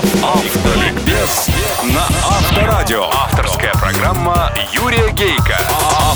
Автоликбез на Авторадио. Авторская программа Юрия Гейка.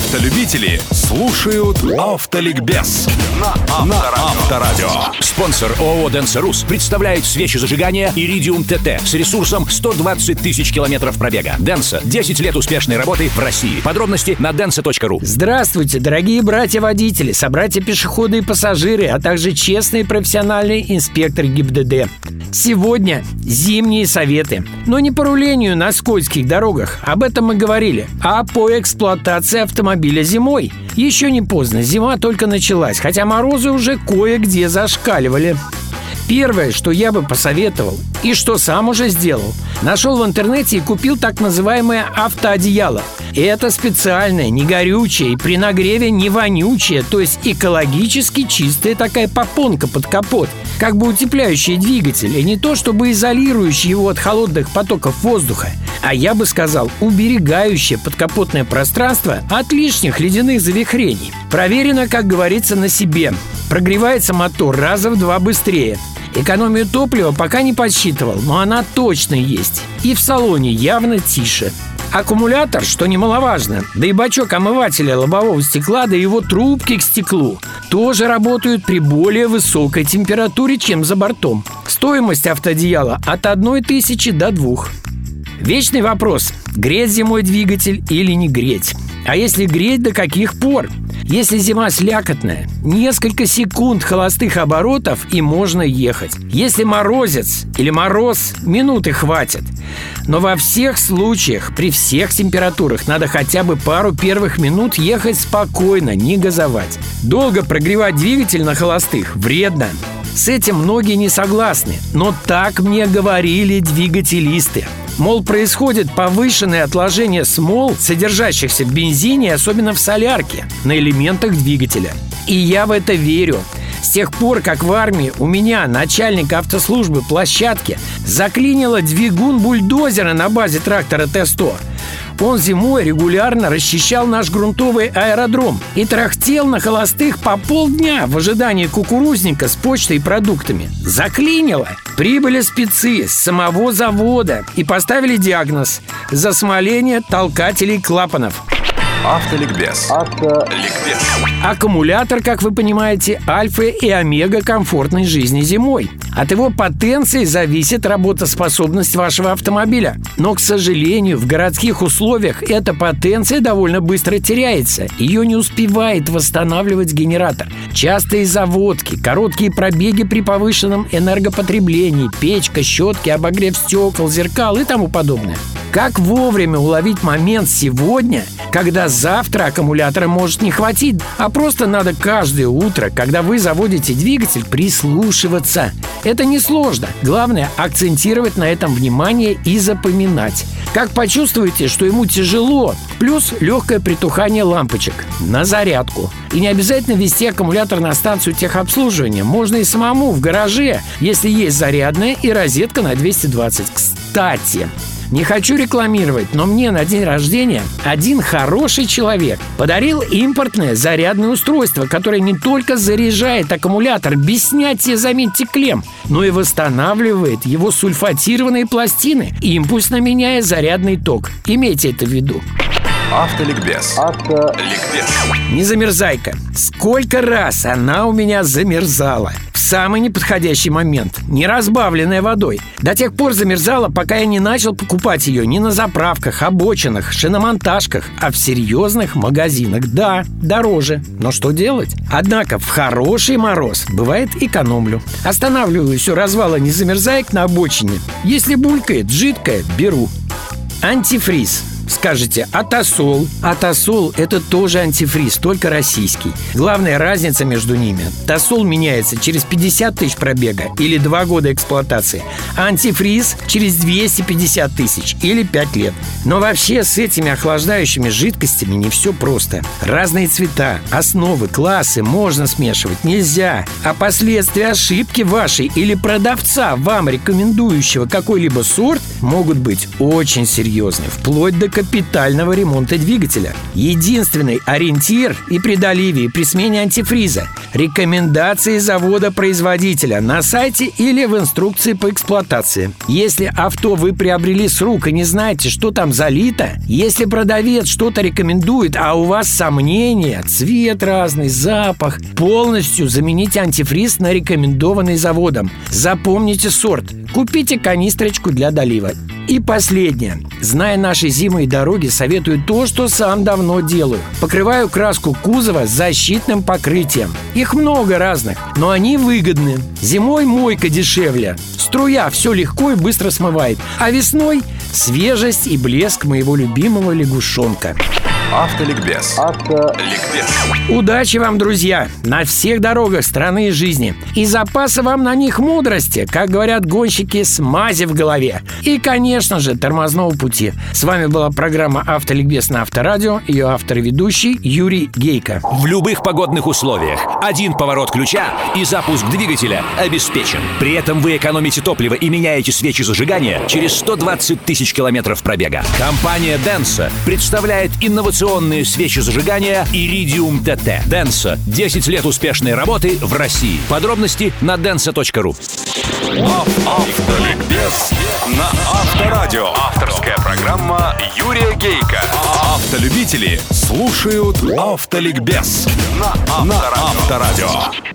Автолюбители слушают Автоликбез на Авторадио. Спонсор ООО «Денсерус» представляет свечи зажигания «Иридиум ТТ» с ресурсом 120 тысяч километров пробега. Денса. 10 лет успешной работы в России. Подробности на densa.ru. Здравствуйте, дорогие братья-водители, собратья-пешеходы и пассажиры, а также честные профессиональные инспекторы ГИБДД. Сегодня зимние советы. Но не по рулению на скользких дорогах, об этом мы говорили, а по эксплуатации автомобиля зимой. Еще не поздно, зима только началась, хотя морозы уже кое-где зашкаливали. Первое, что я бы посоветовал, и что сам уже сделал, нашел в интернете и купил так называемое автоодеяло. Это специальное, не горючее и при нагреве не вонючее, то есть экологически чистая такая попонка под капот, как бы утепляющая двигатель, и не то чтобы изолирующая его от холодных потоков воздуха, а я бы сказал, уберегающее подкапотное пространство от лишних ледяных завихрений. Проверено, как говорится, на себе. Прогревается мотор раза в два быстрее. Экономию топлива пока не подсчитывал, но она точно есть. И в салоне явно тише. Аккумулятор, что немаловажно, да и бачок омывателя лобового стекла, да его трубки к стеклу тоже работают при более высокой температуре, чем за бортом. Стоимость автоодеяла от 1 тысячи до 2. Вечный вопрос – греть зимой двигатель или не греть? А если греть, до каких пор? Если зима слякотная, несколько секунд холостых оборотов и можно ехать. Если морозец или мороз, минуты хватит. Но во всех случаях, при всех температурах, надо хотя бы пару первых минут ехать спокойно, не газовать. Долго прогревать двигатель на холостых вредно. С этим многие не согласны, но так мне говорили двигателисты. Мол, происходит повышенное отложение смол, содержащихся в бензине, особенно в солярке, на элементах двигателя. И я в это верю. С тех пор, как в армии у меня, начальник автослужбы площадки, заклинило двигун бульдозера на базе трактора Т-100, он зимой регулярно расчищал наш грунтовый аэродром и трахтел на холостых по полдня в ожидании кукурузника с почтой и продуктами. Заклинило. Прибыли спецы с самого завода и поставили диагноз – засмоление толкателей клапанов. Автоликбез. Ликбез. Аккумулятор, как вы понимаете, альфа и омега комфортной жизни зимой. От его потенции зависит работоспособность вашего автомобиля. Но, к сожалению, в городских условиях эта потенция довольно быстро теряется. Ее не успевает восстанавливать генератор. Частые заводки, короткие пробеги при повышенном энергопотреблении, печка, щетки, обогрев стекол, зеркал и тому подобное. Как вовремя уловить момент сегодня, когда завтра аккумулятора может не хватить, а просто надо каждое утро, когда вы заводите двигатель, прислушиваться. Это несложно. Главное – акцентировать на этом внимание и запоминать. Как почувствуете, что ему тяжело, плюс легкое притухание лампочек на зарядку. И не обязательно вести аккумулятор на станцию техобслуживания. Можно и самому в гараже, если есть зарядная и розетка на 220. Кстати, не хочу рекламировать, но мне на день рождения один хороший человек подарил импортное зарядное устройство, которое не только заряжает аккумулятор без снятия, заметьте, клем, но и восстанавливает его сульфатированные пластины, импульсно меняя зарядный ток. Имейте это в виду. Автоликбез. Ликбез. Не замерзайка. Сколько раз она у меня замерзала. Самый неподходящий момент. Не разбавленная водой. До тех пор замерзала, пока я не начал покупать ее не на заправках, обочинах, шиномонтажках, а в серьезных магазинах. Да, дороже. Но что делать? Однако в хороший мороз бывает экономлю. Останавливаюсь у развала незамерзаек на обочине. Если булькает жидкое, беру. Антифриз. Скажете, атосол. Атосол – это тоже антифриз, только российский. Главная разница между ними – тосол меняется через 50 тысяч пробега или 2 года эксплуатации, а антифриз – через 250 тысяч или 5 лет. Но вообще с этими охлаждающими жидкостями не все просто. Разные цвета, основы, классы можно смешивать нельзя. А последствия ошибки вашей или продавца, вам рекомендующего какой-либо сорт, могут быть очень серьезны, вплоть до капитального ремонта двигателя. Единственный ориентир и при доливе, и при смене антифриза. Рекомендации завода-производителя на сайте или в инструкции по эксплуатации. Если авто вы приобрели с рук и не знаете, что там залито, если продавец что-то рекомендует, а у вас сомнения, цвет разный, запах, полностью замените антифриз на рекомендованный заводом. Запомните сорт. Купите канистрочку для долива. И последнее. Зная наши зимы и дороги, советую то, что сам давно делаю. Покрываю краску кузова защитным покрытием. Их много разных, но они выгодны. Зимой мойка дешевле. Струя все легко и быстро смывает. А весной свежесть и блеск моего любимого лягушонка. Автоликбез. Автоликбез. Удачи вам, друзья, на всех дорогах страны и жизни. И запаса вам на них мудрости, как говорят гонщики, с мази в голове. И, конечно же, тормозного пути. С вами была программа «Автоликбез» на Авторадио. Ее автор и ведущий Юрий Гейко. В любых погодных условиях один поворот ключа и запуск двигателя обеспечен. При этом вы экономите топливо и меняете свечи зажигания через 120 тысяч километров пробега. Компания Denso представляет инновационные свечи зажигания Iridium TT. Denso. 10 лет успешной работы в России. Подробности на denso.ru. Автоликбез на Авторадио. Авторская программа Юрия Гейка. Автолюбители слушают Автоликбез на Авторадио.